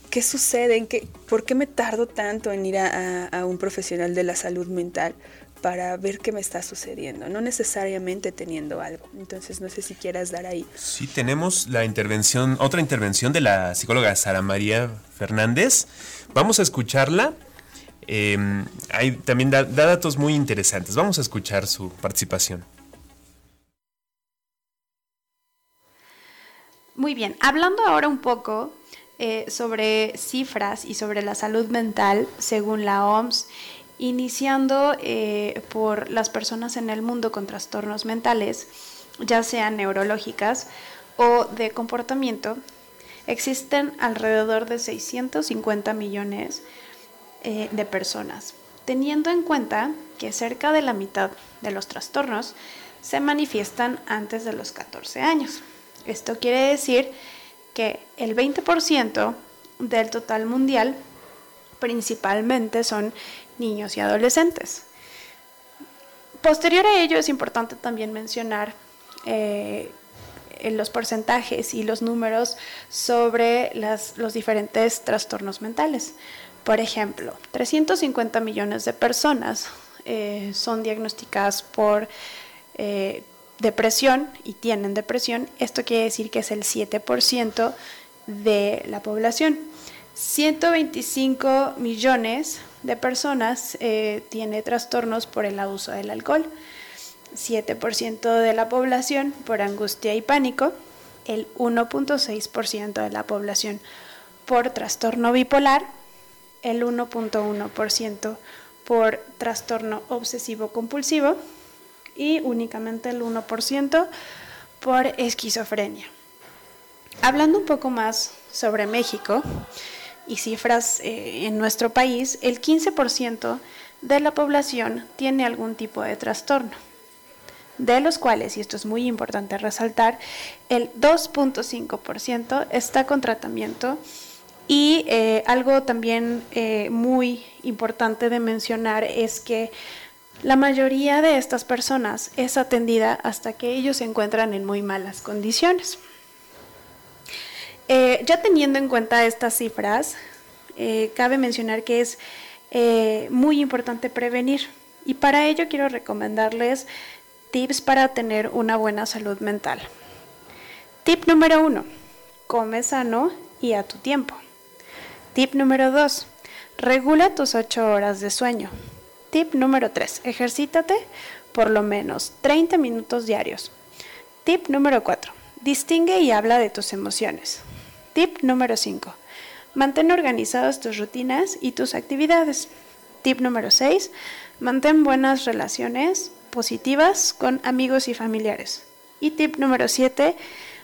¿qué sucede? ¿En qué, ¿Por qué me tardo tanto en ir a, a- a un profesional de la salud mental para ver qué me está sucediendo? No necesariamente teniendo algo. Entonces no sé si quieras dar ahí. Sí, tenemos la intervención, otra intervención de la psicóloga Sara María Fernández. Vamos a escucharla. Eh, hay, también da, da datos muy interesantes. Vamos a escuchar su participación. Muy bien, hablando ahora un poco eh, sobre cifras y sobre la salud mental según la OMS, iniciando eh, por las personas en el mundo con trastornos mentales, ya sean neurológicas o de comportamiento, existen alrededor de 650 millones eh, de personas, teniendo en cuenta que cerca de la mitad de los trastornos se manifiestan antes de los 14 años. Esto quiere decir que el 20% del total mundial principalmente son niños y adolescentes. Posterior a ello es importante también mencionar eh, los porcentajes y los números sobre los diferentes trastornos mentales. Por ejemplo, 350 millones de personas eh, son diagnosticadas por eh, depresión y tienen depresión. Esto quiere decir que es el 7% de la población. 125 millones de personas eh, tiene trastornos por el abuso del alcohol. 7% de la población por angustia y pánico, el 1.6% de la población por trastorno bipolar, el 1.1% por trastorno obsesivo compulsivo y únicamente el 1% por esquizofrenia. Hablando un poco más sobre México y cifras eh, en nuestro país, el 15% de la población tiene algún tipo de trastorno de los cuales, y esto es muy importante resaltar, el 2.5% está con tratamiento y eh, algo también eh, muy importante de mencionar es que la mayoría de estas personas es atendida hasta que ellos se encuentran en muy malas condiciones. Eh, ya teniendo en cuenta estas cifras, cabe mencionar que es muy importante prevenir y para ello quiero recomendarles Tips para tener una buena salud mental. Tip número uno, come sano y a tu tiempo. Tip número 2. Regula tus 8 horas de sueño. Tip número 3. Ejercítate por lo menos 30 minutos diarios. Tip número 4. Distingue y habla de tus emociones. Tip número 5. Mantén organizadas tus rutinas y tus actividades. Tip número 6. Mantén buenas relaciones positivas con amigos y familiares. Y tip número 7,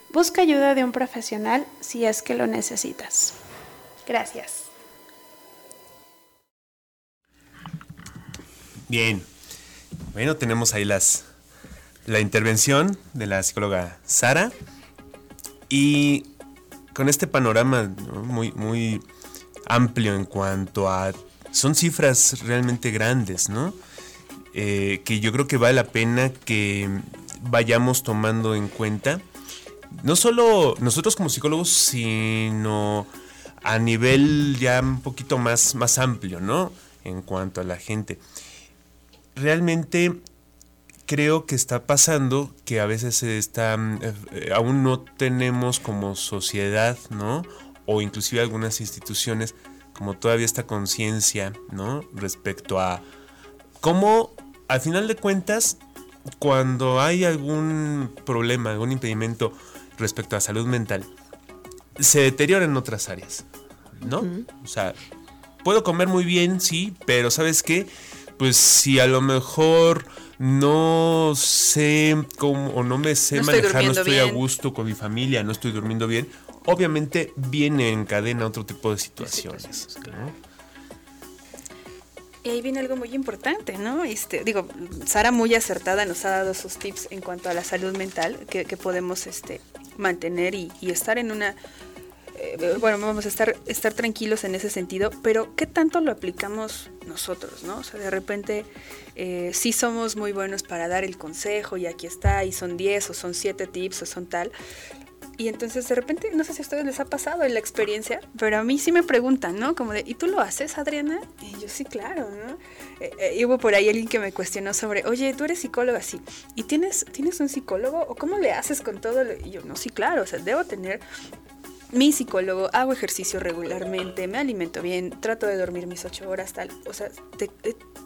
busca ayuda de un profesional si es que lo necesitas. Gracias. Bien. Bueno, tenemos ahí las la intervención de la psicóloga Sara y con este panorama muy muy amplio en cuanto a son cifras realmente grandes, ¿no? Eh, que yo creo que vale la pena que vayamos tomando en cuenta, no solo nosotros como psicólogos, sino a nivel ya un poquito más, más amplio, ¿no? En cuanto a la gente. Realmente creo que está pasando que a veces está, eh, aún no tenemos como sociedad, ¿no? O inclusive algunas instituciones, como todavía esta conciencia, ¿no? Respecto a cómo al final de cuentas, cuando hay algún problema, algún impedimento respecto a salud mental, se deteriora en otras áreas, ¿no? O sea, puedo comer muy bien, sí, pero ¿sabes qué? Pues si a lo mejor no sé cómo o no me sé manejar, no estoy a gusto con mi familia, no estoy durmiendo bien, obviamente viene en cadena otro tipo de situaciones. Y ahí viene algo muy importante, ¿no? Este, digo, Sara muy acertada nos ha dado sus tips en cuanto a la salud mental que, podemos este, mantener y, estar en una... Eh, bueno, vamos a estar, estar tranquilos en ese sentido, pero ¿qué tanto lo aplicamos nosotros, no? O sea, de repente eh, sí somos muy buenos para dar el consejo y aquí está, y son 10 o son 7 tips o son tal, y entonces de repente, no sé si a ustedes les ha pasado en la experiencia, pero a mí sí me preguntan, ¿no? Como de, ¿y tú lo haces, Adriana? Y yo sí, claro, ¿no? Eh, eh, hubo por ahí alguien que me cuestionó sobre, oye, tú eres psicóloga, sí. ¿Y tienes, tienes un psicólogo? ¿O cómo le haces con todo? Y yo, no, sí, claro, o sea, debo tener mi psicólogo, hago ejercicio regularmente, me alimento bien, trato de dormir mis ocho horas, tal. O sea,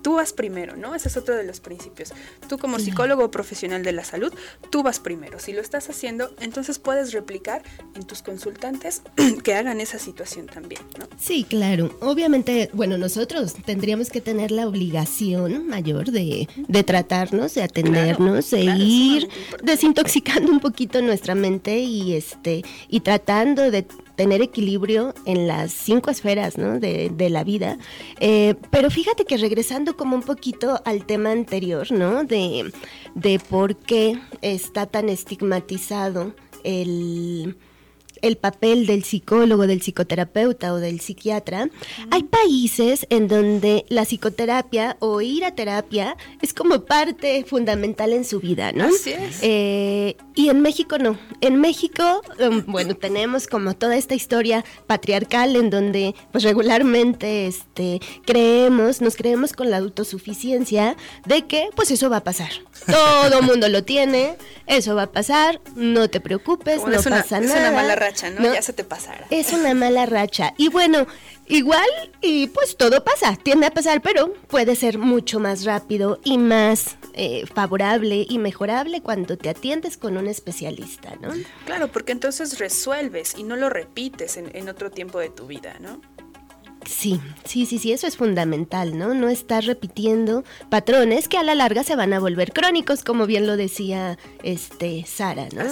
tú vas primero, ¿no? Ese es otro de los principios. Tú como psicólogo profesional de la salud, tú vas primero. Si lo estás haciendo, entonces puedes replicar en tus consultantes que hagan esa situación también, ¿no? Sí, claro. Obviamente, bueno, nosotros tendríamos que tener la obligación mayor de, tratarnos, de atendernos, de ir desintoxicando un poquito nuestra mente y este y tratando de de tener equilibrio en las cinco esferas de, la vida. Eh, pero fíjate que regresando como un poquito al tema anterior, ¿no? De, de por qué está tan estigmatizado el el papel del psicólogo, del psicoterapeuta o del psiquiatra, hay países en donde la psicoterapia o ir a terapia es como parte fundamental en su vida, ¿no? Así es. Eh, y en México no. En México, um, bueno, tenemos como toda esta historia patriarcal en donde pues regularmente este, creemos, nos creemos con la autosuficiencia de que pues eso va a pasar. Todo mundo lo tiene, eso va a pasar, no te preocupes, no es una- pasa es nada. una mala racha, ¿no? Ya se te pasará. Es una mala racha. Y bueno, igual, y pues todo pasa, tiende a pasar, pero puede ser mucho más rápido y más eh, favorable y mejorable cuando te atiendes con un especialista, ¿no? Claro, porque entonces resuelves y no lo repites en, en otro tiempo de tu vida, ¿no? Sí, sí, sí, sí, eso es fundamental, ¿no? No estar repitiendo patrones que a la larga se van a volver crónicos, como bien lo decía este Sara, ¿no?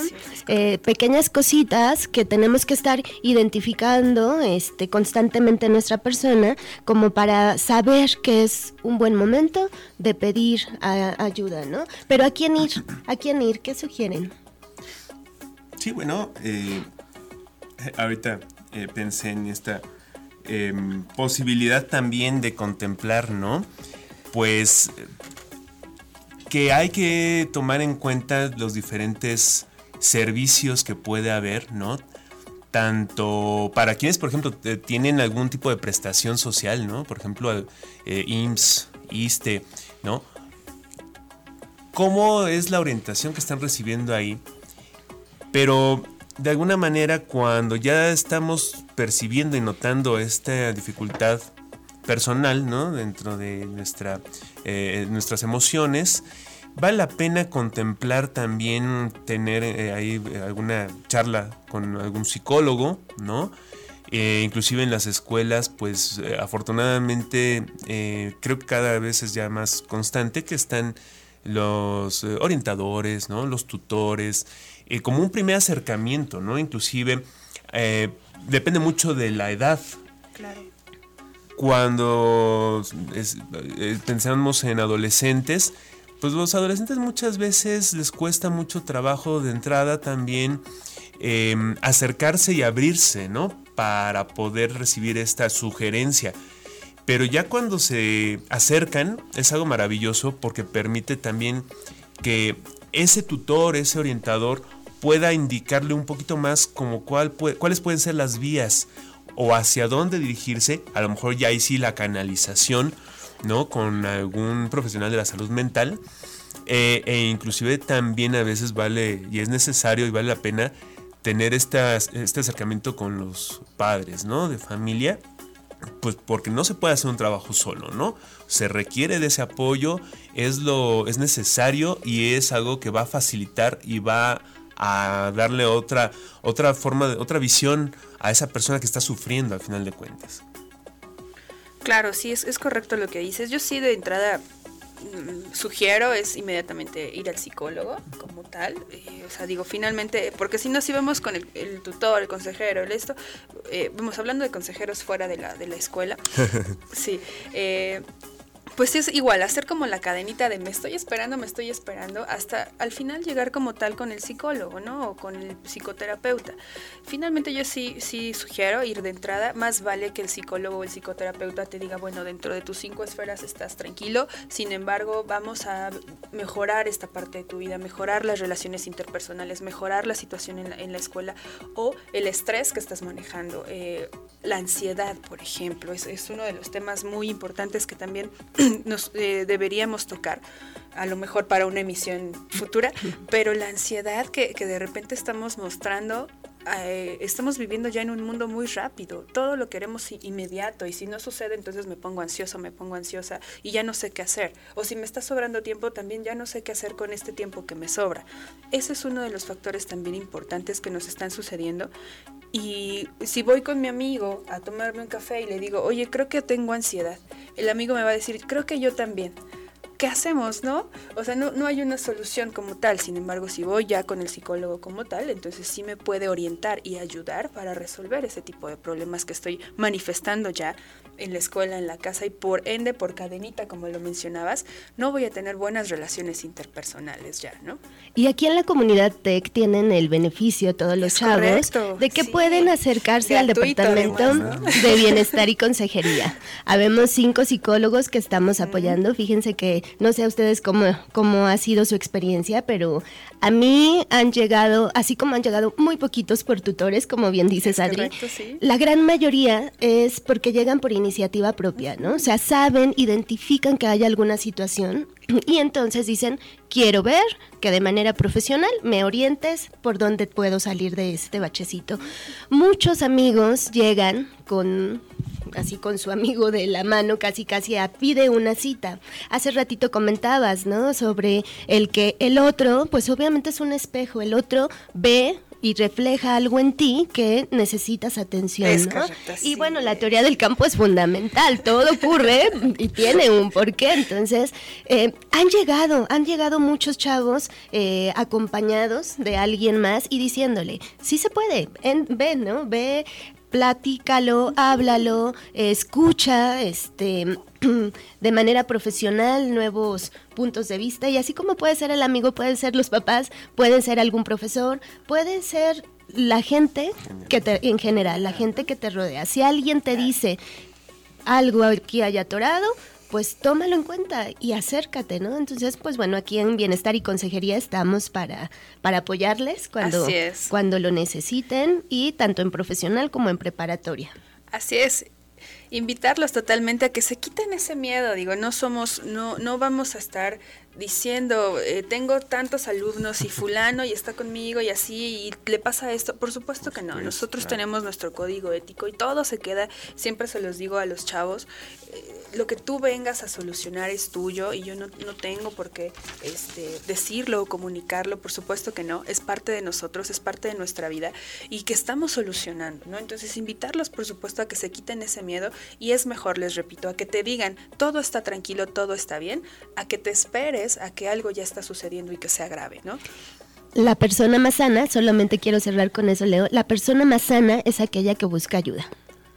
Eh, pequeñas cositas que tenemos que estar identificando este, constantemente en nuestra persona, como para saber que es un buen momento de pedir a- ayuda, ¿no? Pero ¿a quién ir? ¿A quién ir? ¿Qué sugieren? Sí, bueno, eh, ahorita eh, pensé en esta em, posibilidad también de contemplar, ¿no? Pues que hay que tomar en cuenta los diferentes servicios que puede haber, ¿no? Tanto para quienes, por ejemplo, tienen algún tipo de prestación social, ¿no? Por ejemplo, eh, IMSS, ISTE, ¿no? ¿Cómo es la orientación que están recibiendo ahí? Pero de alguna manera cuando ya estamos percibiendo y notando esta dificultad personal, ¿no? Dentro de nuestra, eh, nuestras emociones, vale la pena contemplar también tener eh, ahí alguna charla con algún psicólogo, ¿no? Eh, inclusive en las escuelas, pues eh, afortunadamente eh, creo que cada vez es ya más constante que están los eh, orientadores, ¿no? Los tutores, eh, como un primer acercamiento, ¿no? Inclusive eh, depende mucho de la edad. Claro. Cuando es- eh, pensamos en adolescentes, pues los adolescentes muchas veces les cuesta mucho trabajo de entrada también eh, acercarse y abrirse, ¿no? Para poder recibir esta sugerencia. Pero ya cuando se acercan es algo maravilloso porque permite también que ese tutor, ese orientador pueda indicarle un poquito más como cuáles pueden ser las vías o hacia dónde dirigirse. A lo mejor ya ahí sí la canalización, ¿no? Con algún profesional de la salud mental. Eh, e inclusive también a veces vale y es necesario y vale la pena tener estas- este acercamiento con los padres, ¿no? De familia pues porque no se puede hacer un trabajo solo, ¿no? Se requiere de ese apoyo, es lo es necesario y es algo que va a facilitar y va a darle otra otra forma de otra visión a esa persona que está sufriendo al final de cuentas. Claro, sí, es, es correcto lo que dices. Yo sí de entrada mm, sugiero es inmediatamente ir al psicólogo como tal. Eh, o sea, digo, finalmente, porque si no, si vemos con el, el tutor, el consejero, el esto, eh, vamos hablando de consejeros fuera de la, de la escuela. Sí, eh, pues es igual, hacer como la cadenita de me estoy esperando, me estoy esperando, hasta al final llegar como tal con el psicólogo, ¿no? O con el psicoterapeuta. Finalmente yo sí, sí sugiero ir de entrada, más vale que el psicólogo o el psicoterapeuta te diga, bueno, dentro de tus cinco esferas estás tranquilo, sin embargo vamos a mejorar esta parte de tu vida, mejorar las relaciones interpersonales, mejorar la situación en la, en la escuela o el estrés que estás manejando, eh, la ansiedad, por ejemplo, es, es uno de los temas muy importantes que también nos eh, deberíamos tocar, a lo mejor para una emisión futura, pero la ansiedad que, que de repente estamos mostrando, eh, estamos viviendo ya en un mundo muy rápido, todo lo queremos inmediato y si no sucede entonces me pongo ansioso, me pongo ansiosa y ya no sé qué hacer, o si me está sobrando tiempo también ya no sé qué hacer con este tiempo que me sobra. Ese es uno de los factores también importantes que nos están sucediendo y si voy con mi amigo a tomarme un café y le digo, oye, creo que tengo ansiedad, el amigo me va a decir, creo que yo también. ¿Qué hacemos, no? O sea, no, no hay una solución como tal. Sin embargo, si voy ya con el psicólogo como tal, entonces sí me puede orientar y ayudar para resolver ese tipo de problemas que estoy manifestando ya en la escuela, en la casa y por ende, por cadenita, como lo mencionabas, no voy a tener buenas relaciones interpersonales ya, ¿no? Y aquí en la comunidad TEC tienen el beneficio, todos los chavos, de que pueden acercarse al departamento de bienestar y consejería. Habemos cinco psicólogos que estamos apoyando. Fíjense que no sé a ustedes cómo, cómo ha sido su experiencia, pero a mí han llegado, así como han llegado muy poquitos por tutores, como bien dices, Adri, la gran mayoría es porque llegan por iniciativa propia, ¿no? O sea, saben, identifican que hay alguna situación y entonces dicen, quiero ver que de manera profesional me orientes por dónde puedo salir de este bachecito. Muchos amigos llegan con así con su amigo de la mano, casi casi a pide una cita. Hace ratito comentabas, ¿no? Sobre el que el otro, pues obviamente es un espejo, el otro ve y refleja algo en ti que necesitas atención. ¿no? Y bueno, la teoría del campo es fundamental, todo ocurre y tiene un porqué. Entonces, eh, han llegado, han llegado muchos chavos eh, acompañados de alguien más y diciéndole, sí se puede, ve, ¿no? Ve platícalo, háblalo, escucha, este, de manera profesional nuevos puntos de vista y así como puede ser el amigo, pueden ser los papás, pueden ser algún profesor, pueden ser la gente que te, en general, la gente que te rodea. Si alguien te dice algo aquí haya atorado, pues tómalo en cuenta y acércate, ¿no? Entonces, pues bueno, aquí en Bienestar y Consejería estamos para, para apoyarles cuando, cuando lo necesiten y tanto en profesional como en preparatoria. Así es invitarlos totalmente a que se quiten ese miedo. Digo, no somos, no, no vamos a estar diciendo, eh, tengo tantos alumnos y fulano y está conmigo y así y le pasa esto. Por supuesto que no. Nosotros tenemos nuestro código ético y todo se queda, siempre se los digo a los chavos, eh, lo que tú vengas a solucionar es tuyo y yo no, no tengo por qué este, decirlo o comunicarlo, por supuesto que no, es parte de nosotros, es parte de nuestra vida y que estamos solucionando, ¿no? Entonces invitarlos, por supuesto, a que se quiten ese miedo y es mejor, les repito, a que te digan, todo está tranquilo, todo está bien, a que te esperes a que algo ya está sucediendo y que sea grave, ¿no? La persona más sana, solamente quiero cerrar con eso, Leo, la persona más sana es aquella que busca ayuda.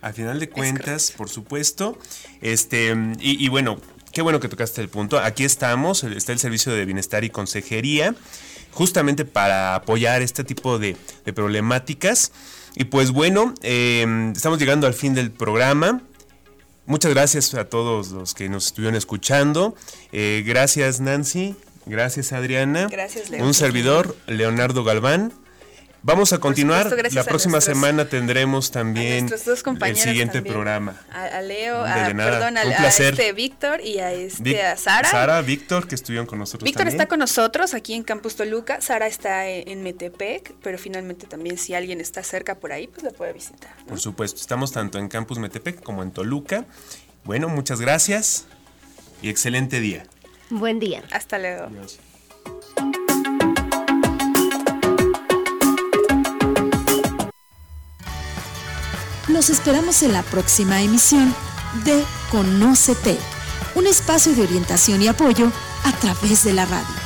Al final de cuentas, por supuesto. Este, y, bueno, qué bueno que tocaste el punto. Aquí estamos, está el servicio de bienestar y consejería, justamente para apoyar este tipo de, problemáticas. Y pues bueno, em, estamos llegando al fin del programa. Muchas gracias a todos los que nos estuvieron escuchando. Eh, gracias Nancy, gracias Adriana. Gracias Un servidor, Leonardo Galván. Vamos a continuar. la próxima semana tendremos también el siguiente programa. A, Leo, a, perdón, a, este Víctor y a, este, a Sara. Sara, Víctor, que estuvieron con nosotros. Víctor está con nosotros aquí en Campus Toluca. Sara está en, Metepec, pero finalmente también si alguien está cerca por ahí, pues la puede visitar. Por supuesto, estamos tanto en Campus Metepec como en Toluca. Bueno, muchas gracias y excelente día. Buen día. Hasta luego. Los esperamos en la próxima emisión de Conócete, un espacio de orientación y apoyo a través de la radio.